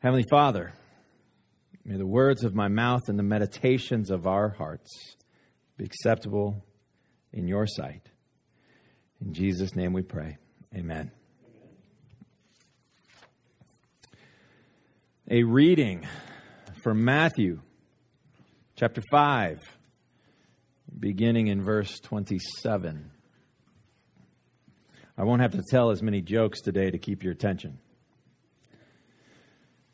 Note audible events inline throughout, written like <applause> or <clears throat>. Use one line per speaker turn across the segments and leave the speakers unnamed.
Heavenly Father, may the words of my mouth and the meditations of our hearts be acceptable in your sight. In Jesus' name we pray. Amen. A reading from Matthew chapter 5, beginning in verse 27. I won't have to tell as many jokes today to keep your attention.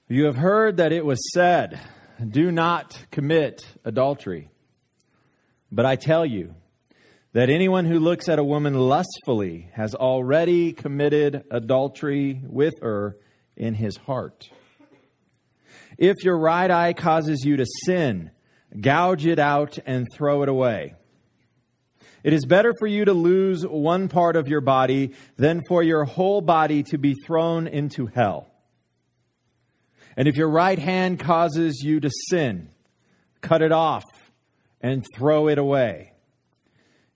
You have heard that it was said, Do not commit adultery. But I tell you that anyone who looks at a woman lustfully has already committed adultery with her in his heart. If your right eye causes you to sin, gouge it out and throw it away. It is better for you to lose one part of your body than for your whole body to be thrown into hell. And if your right hand causes you to sin, cut it off and throw it away.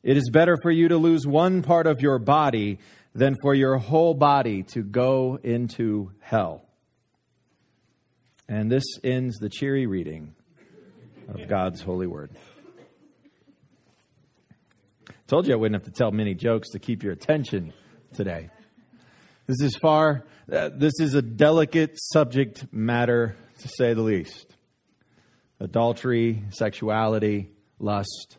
It is better for you to lose one part of your body than for your whole body to go into hell. And this ends the cheery reading of God's holy word. Told you I wouldn't have to tell many jokes to keep your attention today. This is far, uh, this is a delicate subject matter to say the least. Adultery, sexuality, lust.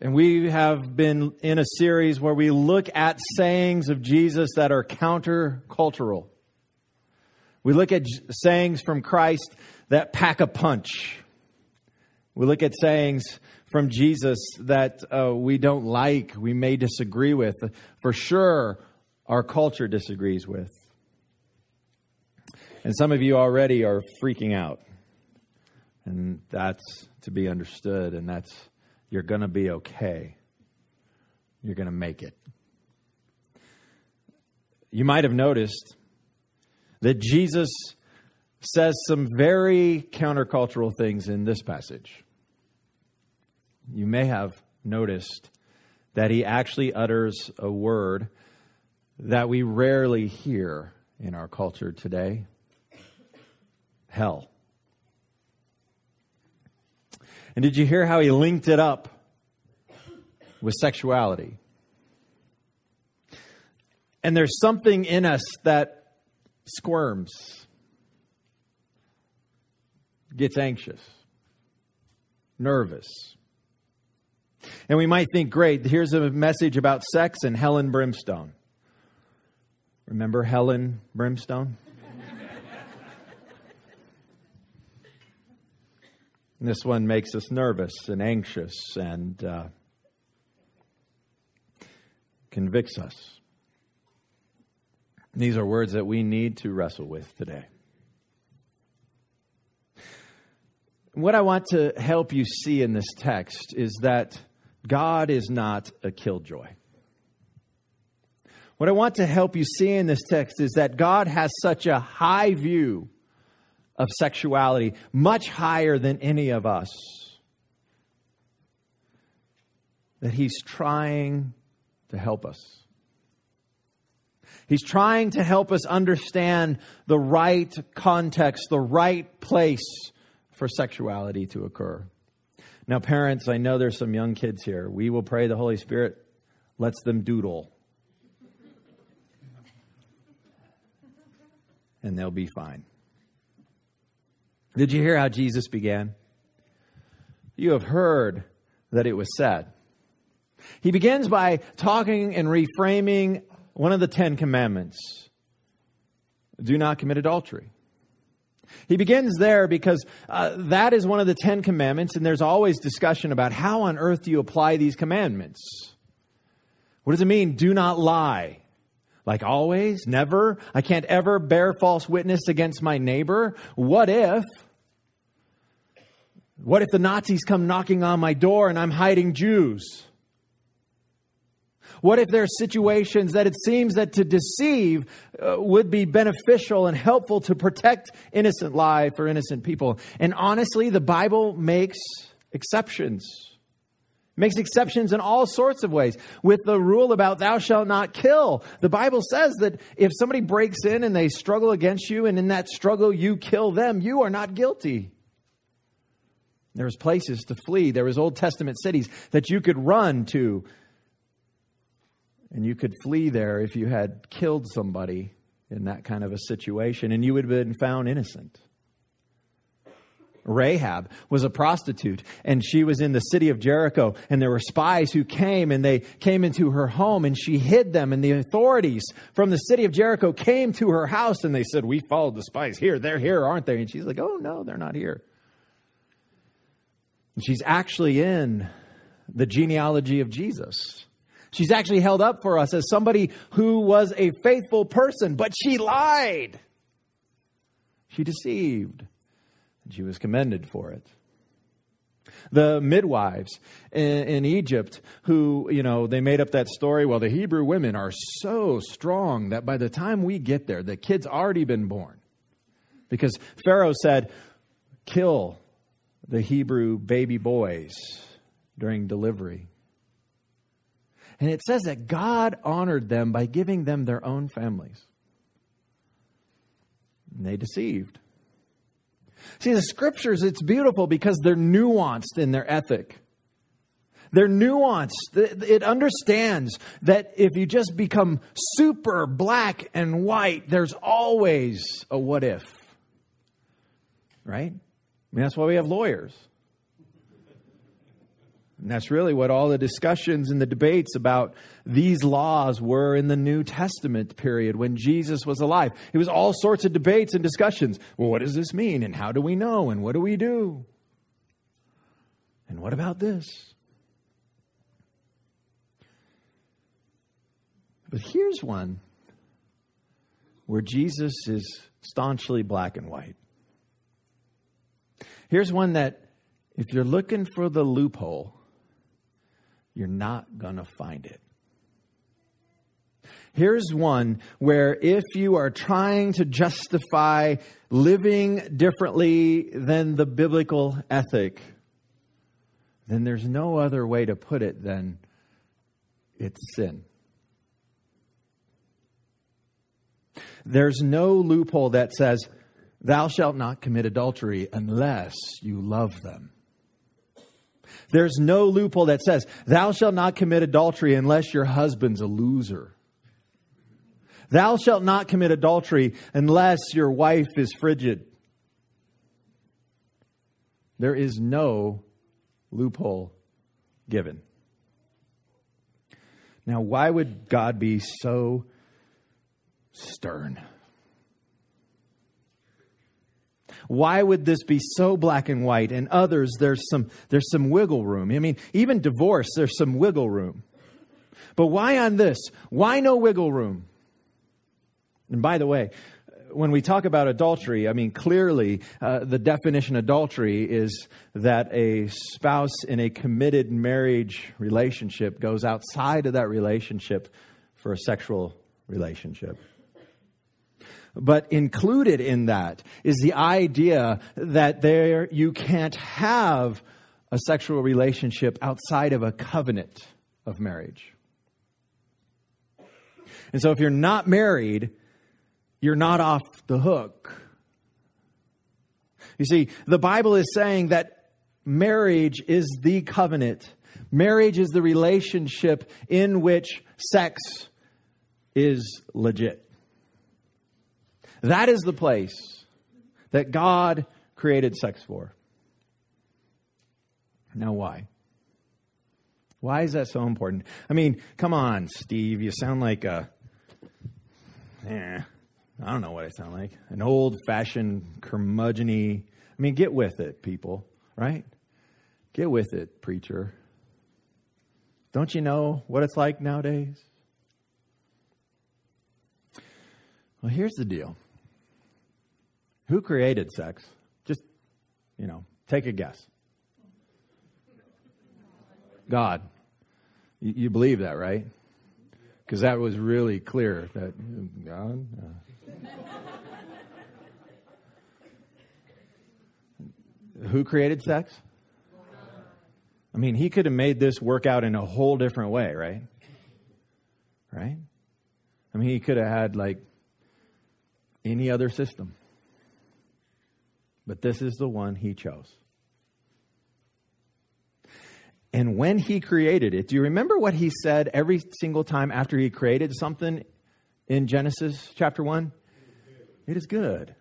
And we have been in a series where we look at sayings of Jesus that are countercultural. We look at sayings from Christ that pack a punch. We look at sayings from Jesus that uh, we don't like, we may disagree with. For sure, our culture disagrees with. And some of you already are freaking out. And that's to be understood, and that's, you're going to be okay. You're going to make it. You might have noticed that Jesus says some very countercultural things in this passage. You may have noticed that he actually utters a word that we rarely hear in our culture today hell. And did you hear how he linked it up with sexuality? And there's something in us that squirms, gets anxious, nervous. And we might think, great, here's a message about sex and hell and brimstone. Remember Helen Brimstone? this one makes us nervous and anxious and uh, convicts us. These are words that we need to wrestle with today. What I want to help you see in this text is that God is not a killjoy. What I want to help you see in this text is that God has such a high view of sexuality, much higher than any of us, that He's trying to help us. He's trying to help us understand the right context, the right place for sexuality to occur. Now, parents, I know there's some young kids here. We will pray the Holy Spirit lets them doodle and they'll be fine. Did you hear how Jesus began? You have heard that it was said. He begins by talking and reframing one of the Ten Commandments do not commit adultery. He begins there because uh, that is one of the Ten Commandments, and there's always discussion about how on earth do you apply these commandments? What does it mean, do not lie? Like always? Never? I can't ever bear false witness against my neighbor? What if? What if the Nazis come knocking on my door and I'm hiding Jews? What if there are situations that it seems that to deceive uh, would be beneficial and helpful to protect innocent life or innocent people? And honestly, the Bible makes exceptions. Makes exceptions in all sorts of ways. With the rule about thou shalt not kill, the Bible says that if somebody breaks in and they struggle against you, and in that struggle you kill them, you are not guilty. There was places to flee. There was Old Testament cities that you could run to. And you could flee there if you had killed somebody in that kind of a situation, and you would have been found innocent. Rahab was a prostitute and she was in the city of Jericho and there were spies who came and they came into her home and she hid them and the authorities from the city of Jericho came to her house and they said, we followed the spies here. They're here, aren't they? And she's like, oh no, they're not here. And she's actually in the genealogy of Jesus. She's actually held up for us as somebody who was a faithful person, but she lied. She deceived. And she was commended for it. The midwives in, in, Egypt, who, you know, they made up that story. Well, the Hebrew women are so strong that by the time we get there, the kid's already been born. Because Pharaoh said, kill the Hebrew baby boys during delivery. And it says that God honored them by giving them their own families. And they deceived. See, the scriptures, it's beautiful because they're nuanced in their ethic. They're nuanced. It understands that if you just become super black and white, there's always a what if. Right? I mean, that's why we have lawyers. And that's really what all the discussions and the debates about these laws were in the New Testament period when Jesus was alive. It was all sorts of debates and discussions. Well, what does this mean? And how do we know? And what do we do? And what about this? But here's one where Jesus is staunchly black and white. Here's one that, if you're looking for the loophole, you're not going to find it. Here's one where if you are trying to justify living differently than the biblical ethic, then there's no other way to put it than it's sin. There's no loophole that says, Thou shalt not commit adultery unless you love them. There's no loophole that says, Thou shalt not commit adultery unless your husband's a loser. Thou shalt not commit adultery unless your wife is frigid. There is no loophole given. Now, why would God be so stern? Why would this be so black and white? And others, there's some, there's some wiggle room. I mean, even divorce, there's some wiggle room. But why on this? Why no wiggle room? And by the way, when we talk about adultery, I mean, clearly uh, the definition of adultery is that a spouse in a committed marriage relationship goes outside of that relationship for a sexual relationship. But included in that is the idea that there you can't have a sexual relationship outside of a covenant of marriage. And so if you're not married, you're not off the hook. You see, the Bible is saying that marriage is the covenant. Marriage is the relationship in which sex is legit. That is the place that God created sex for. Now, why? Why is that so important? I mean, come on, Steve. You sound like a. Eh, I don't know what I sound like. An old fashioned curmudgeon I mean, get with it, people, right? Get with it, preacher. Don't you know what it's like nowadays? Well, here's the deal who created sex? Just, you know, take a guess. God. You, you believe that, right? Because that was really clear that God. Uh, who created sex? I mean, he could have made this work out in a whole different way, right? Right? I mean, he could have had like any other system. But this is the one he chose. And when he created it, do you remember what he said every single time after he created something in Genesis chapter 1? It is good.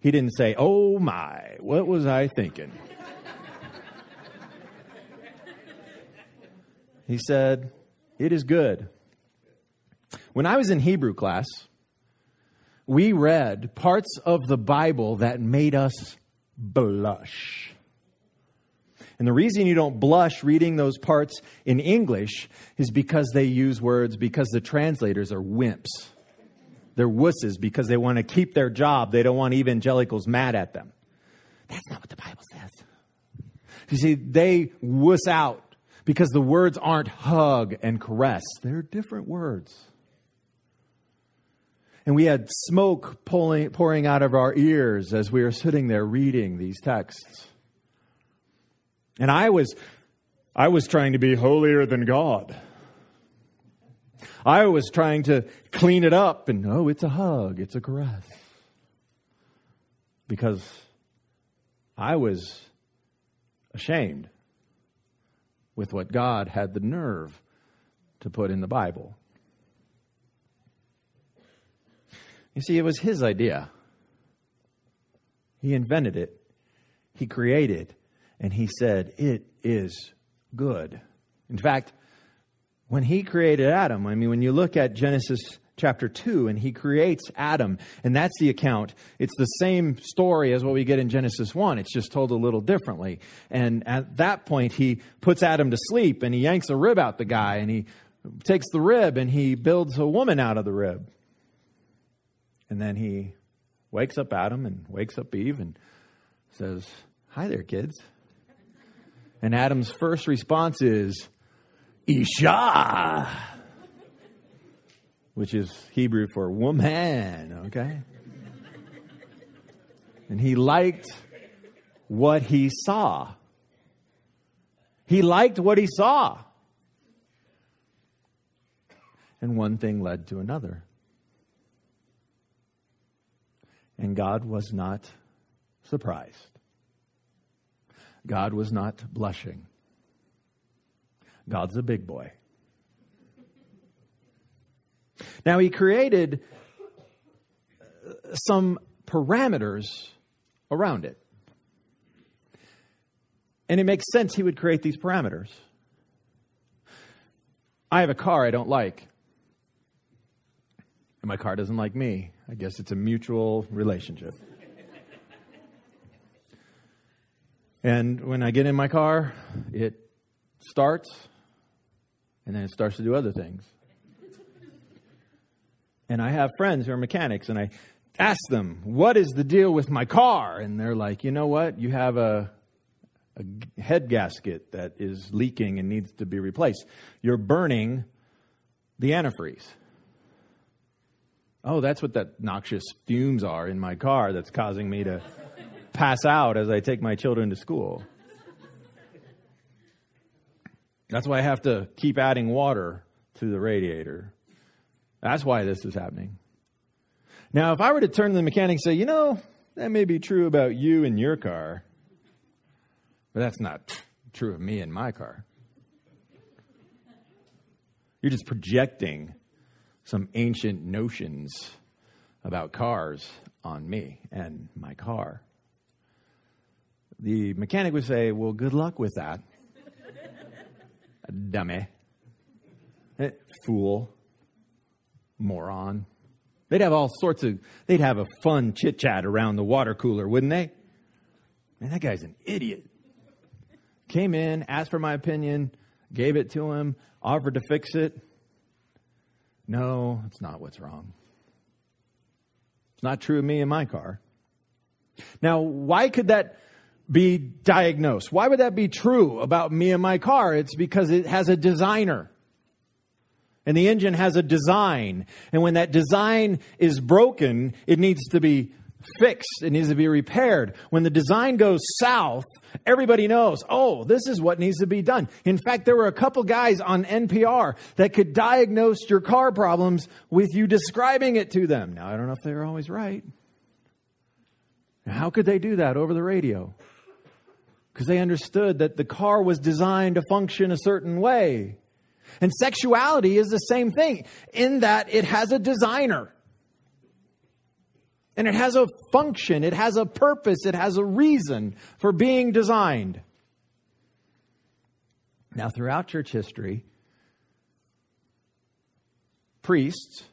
He didn't say, Oh my, what was I thinking? he said, It is good. When I was in Hebrew class, we read parts of the Bible that made us blush. And the reason you don't blush reading those parts in English is because they use words, because the translators are wimps. They're wusses because they want to keep their job. They don't want evangelicals mad at them. That's not what the Bible says. You see, they wuss out because the words aren't hug and caress, they're different words. And we had smoke pulling, pouring out of our ears as we were sitting there reading these texts. And I was, I was trying to be holier than God. I was trying to clean it up and, oh, it's a hug, it's a caress. Because I was ashamed with what God had the nerve to put in the Bible. You see, it was his idea. He invented it, he created, and he said, It is good. In fact, when he created Adam, I mean, when you look at Genesis chapter 2 and he creates Adam, and that's the account. It's the same story as what we get in Genesis 1. It's just told a little differently. And at that point, he puts Adam to sleep and he yanks a rib out the guy and he takes the rib and he builds a woman out of the rib. And then he wakes up Adam and wakes up Eve and says, Hi there, kids. And Adam's first response is, Isha, which is Hebrew for woman, okay? And he liked what he saw. He liked what he saw. And one thing led to another. And God was not surprised. God was not blushing. God's a big boy. Now, he created some parameters around it. And it makes sense he would create these parameters. I have a car I don't like. And my car doesn't like me. I guess it's a mutual relationship. and when I get in my car, it starts and then it starts to do other things. And I have friends who are mechanics, and I ask them, What is the deal with my car? And they're like, You know what? You have a, a head gasket that is leaking and needs to be replaced. You're burning the antifreeze. Oh, that's what that noxious fumes are in my car that's causing me to pass out as I take my children to school. That's why I have to keep adding water to the radiator. That's why this is happening. Now, if I were to turn to the mechanic and say, you know, that may be true about you and your car, but that's not true of me and my car. You're just projecting some ancient notions about cars on me and my car. The mechanic would say, Well, good luck with that <laughs> dummy, eh, fool, moron. They'd have all sorts of, they'd have a fun chit chat around the water cooler, wouldn't they? Man, that guy's an idiot. Came in, asked for my opinion, gave it to him, offered to fix it. No, it's not what's wrong. It's not true of me and my car. Now, why could that be diagnosed. Why would that be true about me and my car? It's because it has a designer. And the engine has a design. And when that design is broken, it needs to be fixed, it needs to be repaired. When the design goes south, everybody knows, oh, this is what needs to be done. In fact, there were a couple guys on NPR that could diagnose your car problems with you describing it to them. Now, I don't know if they were always right. How could they do that over the radio? Because they understood that the car was designed to function a certain way. And sexuality is the same thing in that it has a designer. And it has a function, it has a purpose, it has a reason for being designed. Now, throughout church history, priests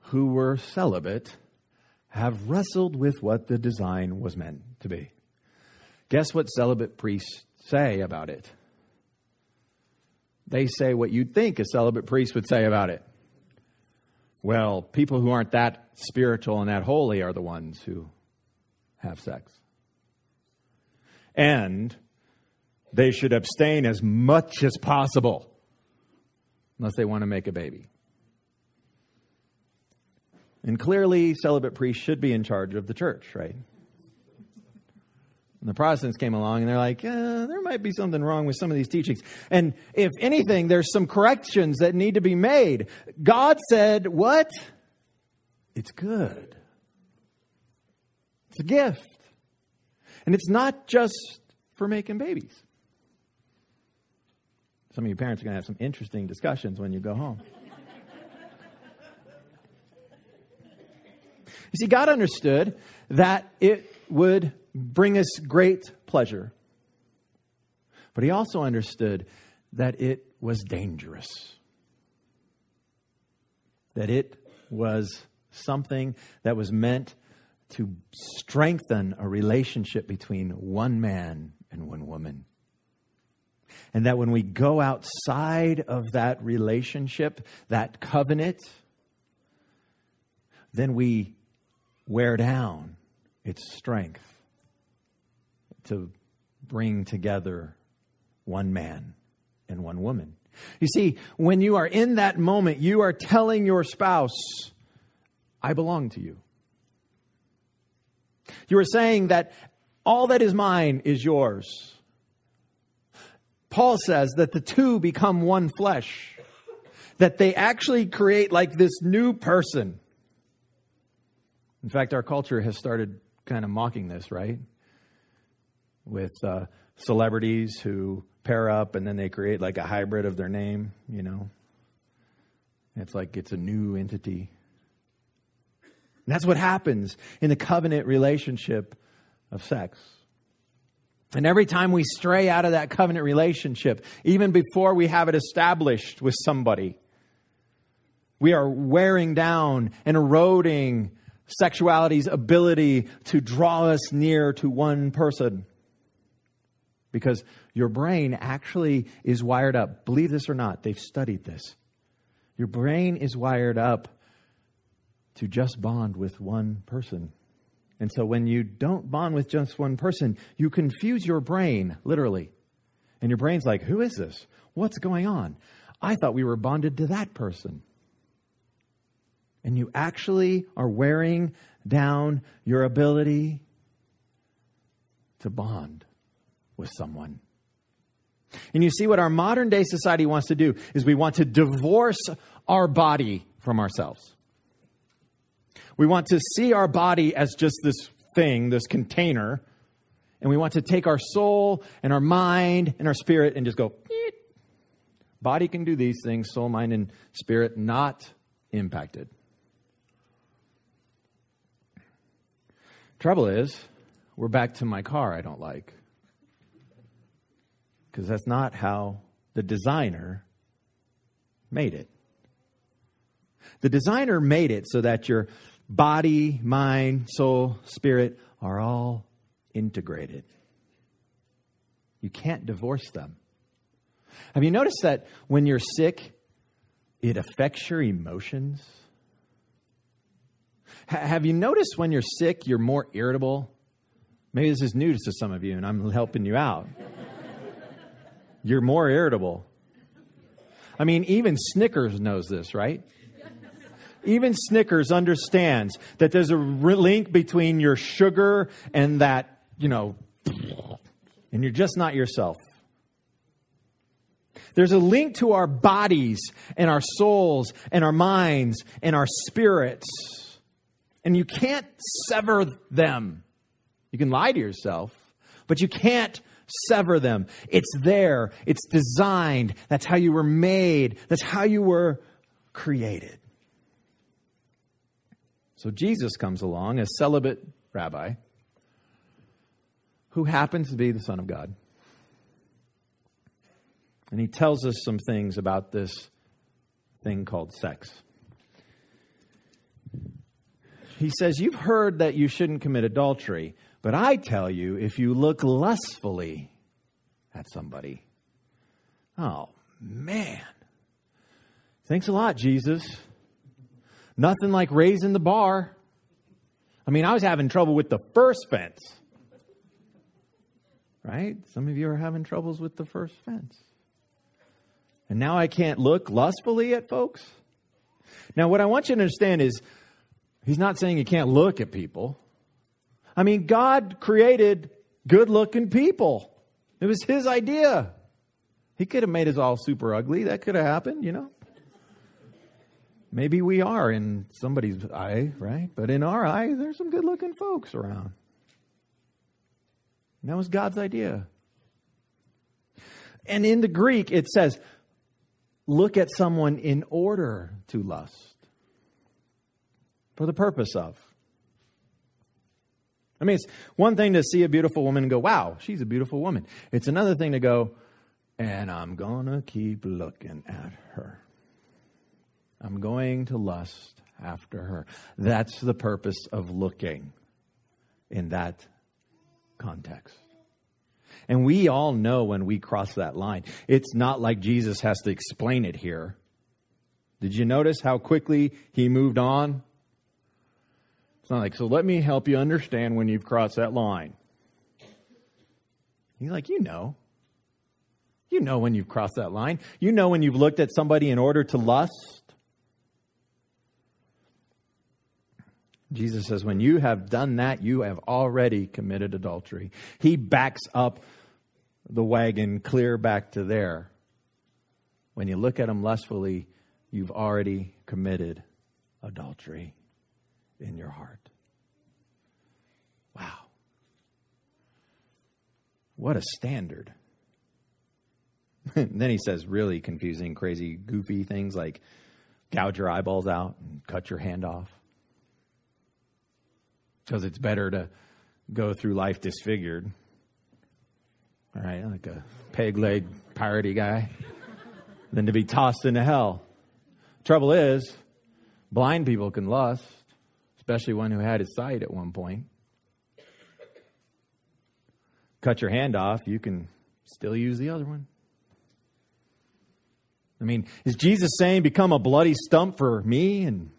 who were celibate have wrestled with what the design was meant to be. Guess what celibate priests say about it? They say what you'd think a celibate priest would say about it. Well, people who aren't that spiritual and that holy are the ones who have sex. And they should abstain as much as possible unless they want to make a baby. And clearly, celibate priests should be in charge of the church, right? And the Protestants came along and they're like, eh, there might be something wrong with some of these teachings. And if anything, there's some corrections that need to be made. God said, what? It's good. It's a gift. And it's not just for making babies. Some of you parents are going to have some interesting discussions when you go home. <laughs> you see, God understood that it would bring us great pleasure. But he also understood that it was dangerous, that it was something that was meant to strengthen a relationship between one man and one woman. And that when we go outside of that relationship, that covenant, then we wear down its strength to bring together one man and one woman. You see, when you are in that moment, you are telling your spouse, I belong to you. You are saying that all that is mine is yours. Paul says that the two become one flesh, that they actually create like this new person. In fact, our culture has started kind of mocking this, right? with uh, celebrities who pair up and then they create like a hybrid of their name, you know. It's like it's a new entity. And that's what happens in the covenant relationship of sex. And every time we stray out of that covenant relationship, even before we have it established with somebody, we are wearing down and eroding sexuality's ability to draw us near to one person because your brain actually is wired up. Believe this or not, they've studied this. Your brain is wired up to just bond with one person. And so when you don't bond with just one person, you confuse your brain, literally. And your brain's like, who is this? What's going on? I thought we were bonded to that person. And you actually are wearing down your ability to bond with someone. And you see what our modern day society wants to do is we want to divorce our body from ourselves. We want to see our body as just this thing, this container, and we want to take our soul and our mind and our spirit and just go, body can do these things, soul, mind, and spirit not impacted. Trouble is, we're back to my car I don't like because that's not how the designer made it. The designer made it so that your body, mind, soul, spirit are all integrated. You can't divorce them. Have you noticed that when you're sick, it affects your emotions? Have you noticed when you're sick, you're more irritable? Maybe this is news to some of you, and I'm helping you out you're more irritable. I mean, even Snickers knows this, right? even Snickers understands that there's a link between your sugar and that, you know, and you're just not yourself. There's a link to our bodies and our souls and our minds and our spirits. And you can't sever them. You can lie to yourself, but you can't sever them. It's there, it's designed. That's how you were made, that's how you were created. So Jesus comes along, a celibate rabbi, who happens to be the Son of God. And he tells us some things about this thing called sex. He says, You've heard that you shouldn't commit adultery, but I tell you, if you look lustfully at somebody, oh man. Thanks a lot, Jesus. Nothing like raising the bar. I mean, I was having trouble with the first fence. Right? Some of you are having troubles with the first fence. And now I can't look lustfully at folks. Now, what I want you to understand is he's not saying you can't look at people. I mean, God created good looking people, it was his idea. He could have made us all super ugly. That could have happened, you know. Maybe we are in somebody's eye, right? But in our eye, there's some good looking folks around. And that was God's idea. And in the Greek, it says, look at someone in order to lust, for the purpose of. I mean, it's one thing to see a beautiful woman and go, wow, she's a beautiful woman. It's another thing to go, and I'm going to keep looking at her. I'm going to lust after her. That's the purpose of looking in that context. And we all know when we cross that line. It's not like Jesus has to explain it here. Did you notice how quickly he moved on? It's not like, so let me help you understand when you've crossed that line. He's like, you know. You know when you've crossed that line. You know when you've looked at somebody in order to lust. Jesus says, when you have done that, you have already committed adultery. He backs up the wagon clear back to there. When you look at him lustfully, you've already committed adultery in your heart. Wow. What a standard. <laughs> then he says really confusing, crazy, goofy things like gouge your eyeballs out and cut your hand off. Because it's better to go through life disfigured, all right, like a peg leg piratey guy, <laughs> than to be tossed into hell. Trouble is, blind people can lust especially one who had his sight at one point. Cut your hand off, you can still use the other one. I mean, is Jesus saying become a bloody stump for me and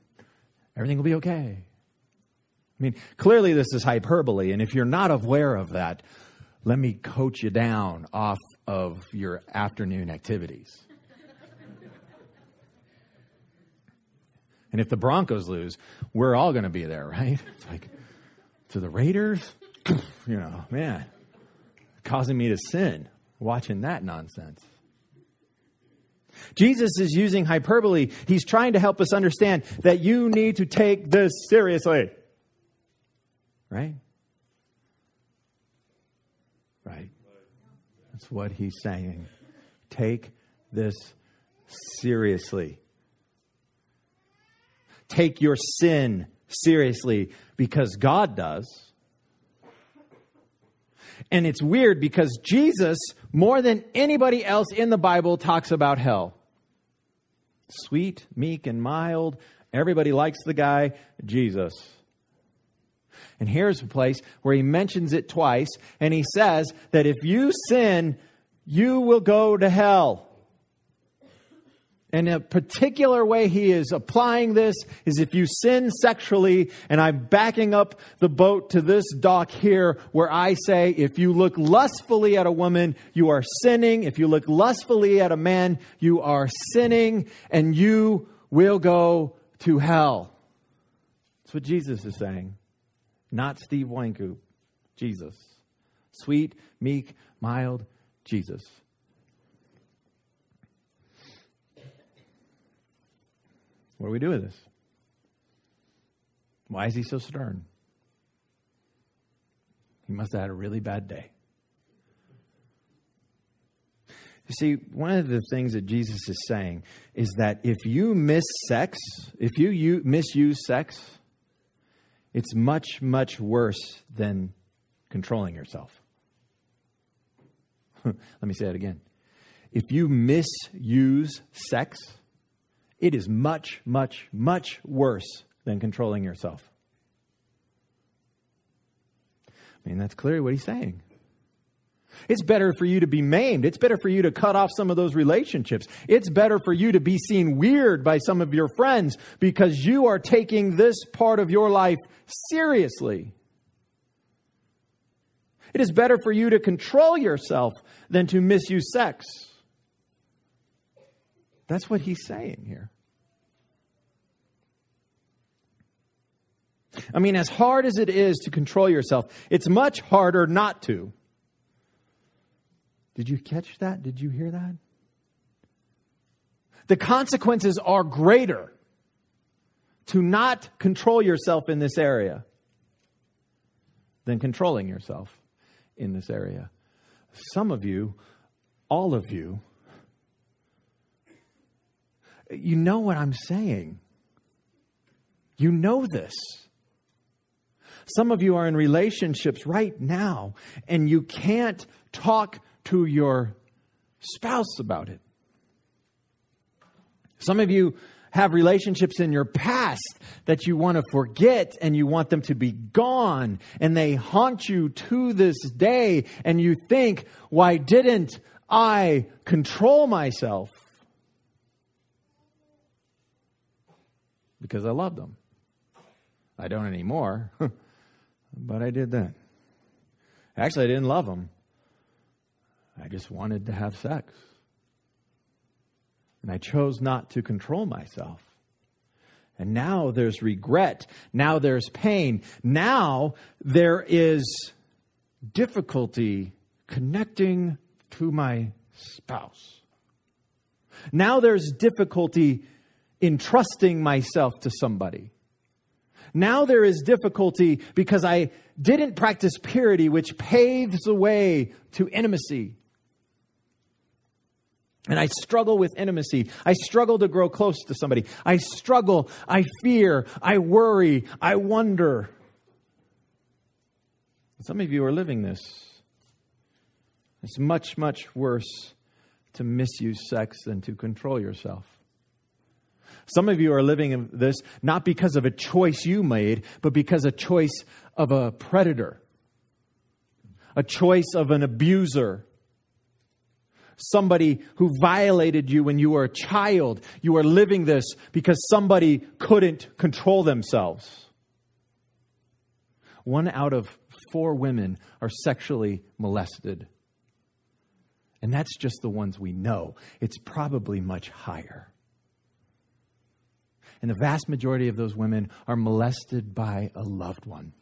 everything will be okay? I mean, clearly this is hyperbole, and if you're not aware of that, let me coach you down off of your afternoon activities. And if the Broncos lose, we're all going to be there, right? It's <laughs> like, to the Raiders, <clears throat> you know, man, causing me to sin watching that nonsense. Jesus is using hyperbole. He's trying to help us understand that you need to take this seriously. Right? Right. That's what he's saying. Take this seriously take your sin seriously because God does. And it's weird because Jesus, more than anybody else in the Bible, talks about hell. Sweet, meek, and mild. Everybody likes the guy, Jesus. And here's a place where he mentions it twice, and he says that if you sin, you will go to hell. And a particular way he is applying this is if you sin sexually, and I'm backing up the boat to this dock here where I say, if you look lustfully at a woman, you are sinning. If you look lustfully at a man, you are sinning, and you will go to hell. That's what Jesus is saying, not Steve Wynkoop. Jesus. Sweet, meek, mild Jesus. What do we do with this? Why is he so stern? He must have had a really bad day. You see, one of the things that Jesus is saying is that if you miss sex, if you misuse sex, it's much, much worse than controlling yourself. <laughs> Let me say that again. If you misuse sex, it is much, much, much worse than controlling yourself. I mean, that's clearly what he's saying. It's better for you to be maimed. It's better for you to cut off some of those relationships. It's better for you to be seen weird by some of your friends because you are taking this part of your life seriously. It is better for you to control yourself than to misuse sex. That's what he's saying here. I mean, as hard as it is to control yourself, it's much harder not to. Did you catch that? Did you hear that? The consequences are greater to not control yourself in this area than controlling yourself in this area. Some of you, all of you, you know what I'm saying. You know this. Some of you are in relationships right now and you can't talk to your spouse about it. Some of you have relationships in your past that you want to forget and you want them to be gone and they haunt you to this day and you think, why didn't I control myself? Because I loved them. I don't anymore, <laughs> but I did then. Actually, I didn't love them. I just wanted to have sex. And I chose not to control myself. And now there's regret. Now there's pain. Now there is difficulty connecting to my spouse. Now there's difficulty in trusting myself to somebody. Now there is difficulty because I didn't practice purity, which paves the way to intimacy. And I struggle with intimacy. I struggle to grow close to somebody. I struggle. I fear. I worry. I wonder. Some of you are living this. It's much, much worse to misuse sex than to control yourself. Some of you are living this not because of a choice you made, but because a choice of a predator, a choice of an abuser, somebody who violated you when you were a child. You are living this because somebody couldn't control themselves. One out of four women are sexually molested. And that's just the ones we know. It's probably much higher. And the vast majority of those women are molested by a loved one.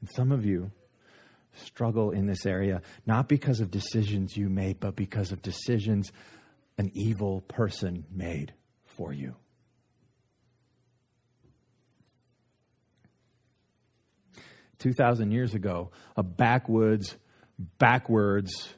And some of you struggle in this area, not because of decisions you made, but because of decisions an evil person made for you. Two thousand years ago, a backwoods, backwards,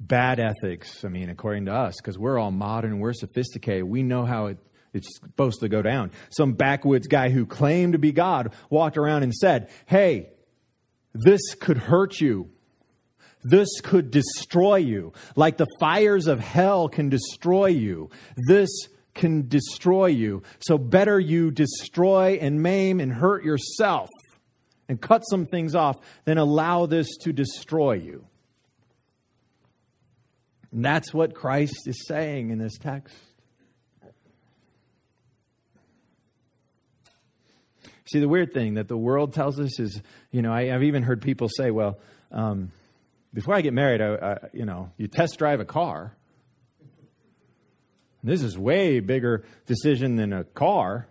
bad ethics. I mean, according to us, because we're all modern, we're sophisticated, we know how it, it's supposed to go down. Some backwoods guy who claimed to be God walked around and said, Hey, this could hurt you. This could destroy you. Like the fires of hell can destroy you. This can destroy you. So better you destroy and maim and hurt yourself and cut some things off than allow this to destroy you. And that's what Christ is saying in this text. See, the weird thing that the world tells us is, you know, I, have even heard people say, well, um, before I get married, I, I, you know, you test drive a car. This is way bigger decision than a car.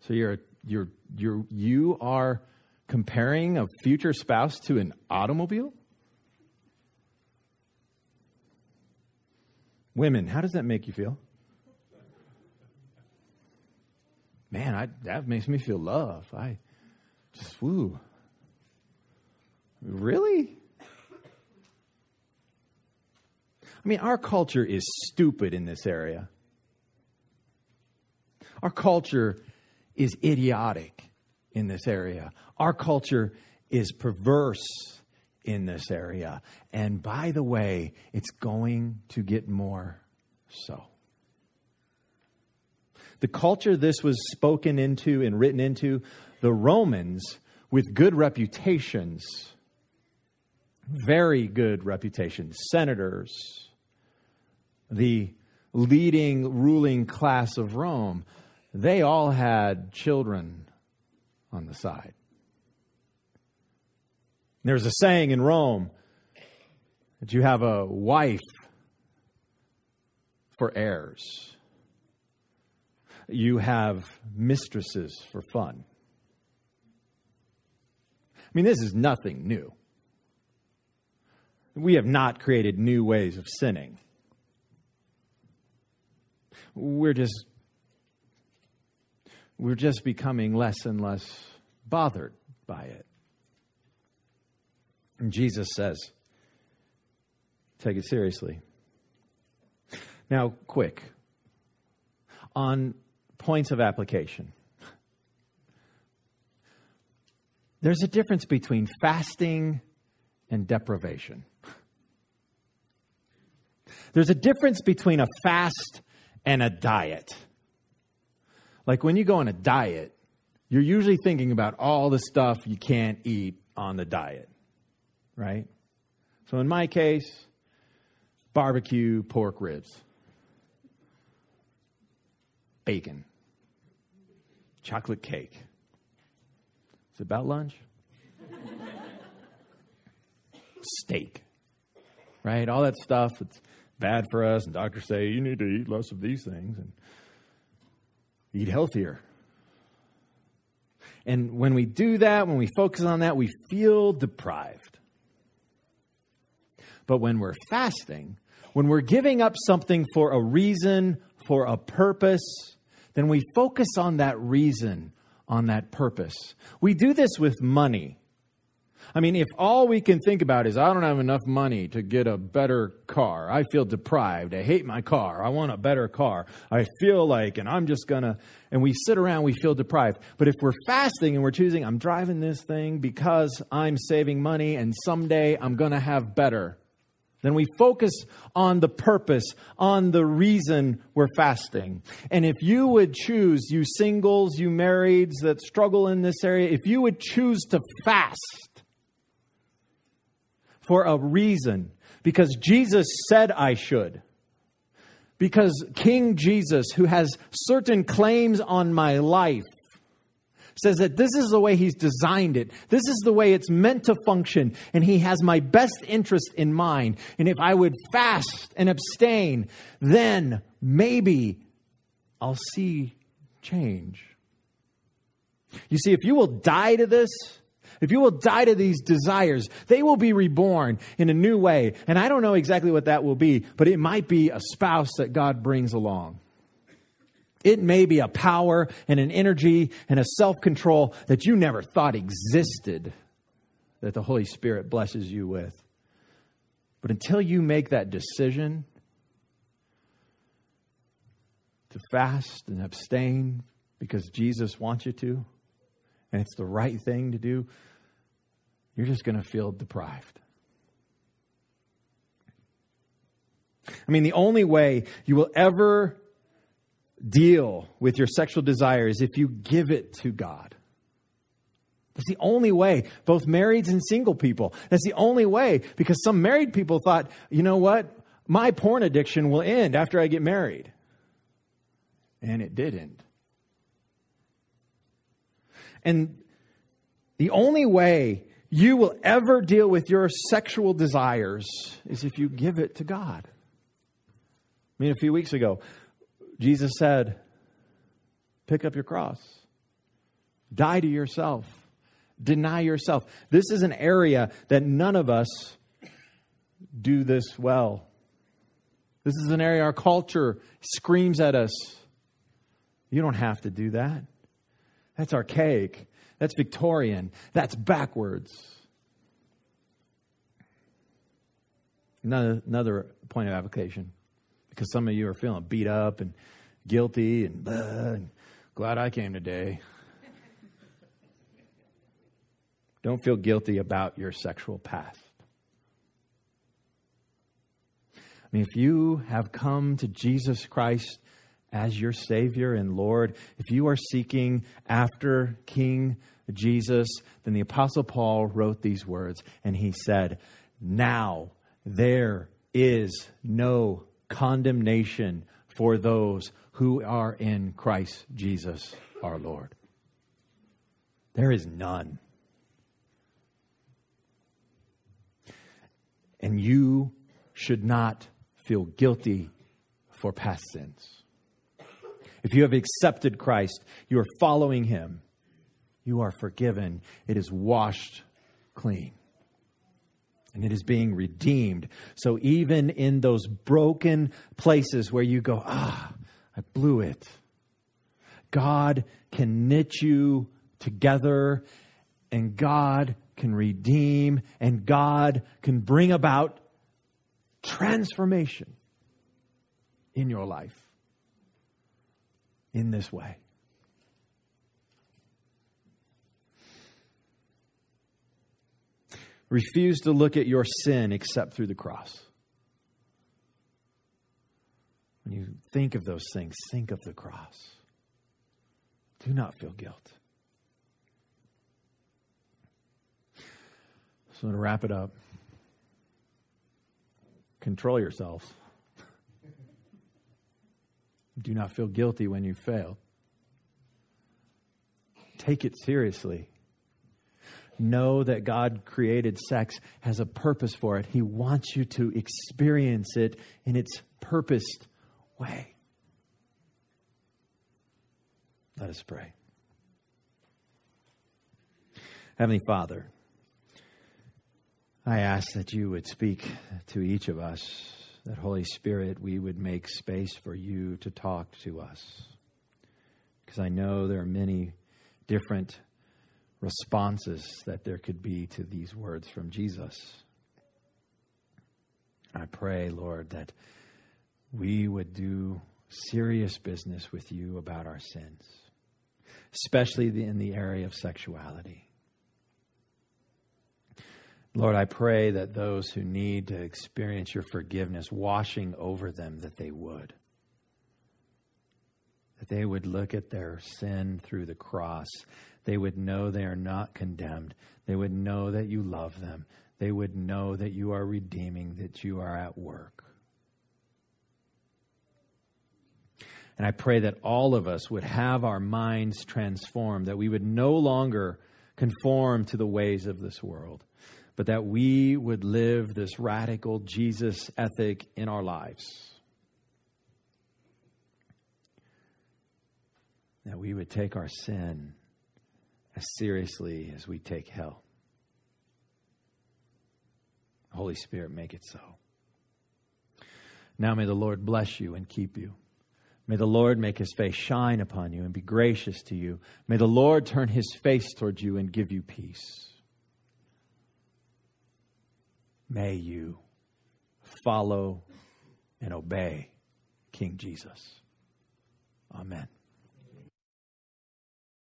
So you're you're you're you are comparing a future spouse to an automobile? Women, how does that make you feel? Man, I, that makes me feel love. I just woo. Really? I mean, our culture is stupid in this area. Our culture is idiotic in this area. Our culture is perverse in this area. And by the way, it's going to get more so. The culture this was spoken into and written into, the Romans with good reputations, very good reputations, senators, the leading ruling class of Rome, they all had children on the side. There's a saying in Rome that you have a wife for heirs. You have mistresses for fun. I mean, this is nothing new. We have not created new ways of sinning we're just we're just becoming less and less bothered by it. And Jesus says, take it seriously. Now, quick, on points of application. There's a difference between fasting and deprivation. There's a difference between a fast and a diet. Like when you go on a diet, you're usually thinking about all the stuff you can't eat on the diet, right? So in my case, barbecue pork ribs, bacon, chocolate cake. Is it about lunch? Steak, right? All that stuff. It's bad for us, and doctors say you need to eat less of these things and eat healthier. And when we do that, when we focus on that, we feel deprived. But when we're fasting, when we're giving up something for a reason, for a purpose, then we focus on that reason, on that purpose. We do this with money. I mean, if all we can think about is, I don't have enough money to get a better car, I feel deprived, I hate my car, I want a better car, I feel like, and I'm just gonna, and we sit around, we feel deprived. But if we're fasting and we're choosing, I'm driving this thing because I'm saving money and someday I'm gonna have better, then we focus on the purpose, on the reason we're fasting. And if you would choose, you singles, you marrieds that struggle in this area, if you would choose to fast, for a reason. Because Jesus said I should. Because King Jesus, who has certain claims on my life, says that this is the way he's designed it. This is the way it's meant to function. And he has my best interest in mind. And if I would fast and abstain, then maybe I'll see change. You see, if you will die to this, if you will die to these desires, they will be reborn in a new way. And I don't know exactly what that will be, but it might be a spouse that God brings along. It may be a power and an energy and a self control that you never thought existed that the Holy Spirit blesses you with. But until you make that decision to fast and abstain because Jesus wants you to, and it's the right thing to do, you're just going to feel deprived. I mean, the only way you will ever deal with your sexual desire is if you give it to God. That's the only way, both marrieds and single people. That's the only way because some married people thought, you know what? My porn addiction will end after I get married. And it didn't. And the only way you will ever deal with your sexual desires is if you give it to God. I mean, a few weeks ago, Jesus said, Pick up your cross, die to yourself, deny yourself. This is an area that none of us do this well. This is an area our culture screams at us. You don't have to do that. That's archaic. That's Victorian. That's backwards. Another, another point of application, because some of you are feeling beat up and guilty and, uh, and glad I came today. <laughs> Don't feel guilty about your sexual past. I mean, if you have come to Jesus Christ as your Savior and Lord, if you are seeking after King Jesus, then the Apostle Paul wrote these words and he said, Now there is no condemnation for those who are in Christ Jesus our Lord. There is none. And you should not feel guilty for past sins. If you have accepted Christ, you are following him, you are forgiven. It is washed clean. And it is being redeemed. So even in those broken places where you go, ah, I blew it, God can knit you together and God can redeem and God can bring about transformation in your life in this way. Refuse to look at your sin except through the cross. When you think of those things, think of the cross. Do not feel guilt. So, to wrap it up, control yourselves. <laughs> Do not feel guilty when you fail. Take it seriously. Know that God created sex, has a purpose for it. He wants you to experience it in its purposed way. Let us pray. Heavenly Father, I ask that you would speak to each of us that Holy Spirit, we would make space for you to talk to us. Because I know there are many different responses that there could be to these words from Jesus. I pray, Lord, that we would do serious business with you about our sins, especially in the area of sexuality. Lord, I pray that those who need to experience your forgiveness washing over them, that they would. That they would look at their sin through the cross. They would know they are not condemned. They would know that you love them. They would know that you are redeeming, that you are at work. And I pray that all of us would have our minds transformed, that we would no longer conform to the ways of this world but that we would live this radical Jesus ethic in our lives. That we would take our sin as seriously as we take hell. Holy Spirit, make it so. Now may the Lord bless you and keep you. May the Lord make his face shine upon you and be gracious to you. May the Lord turn his face towards you and give you peace. May you follow and obey King Jesus. Amen.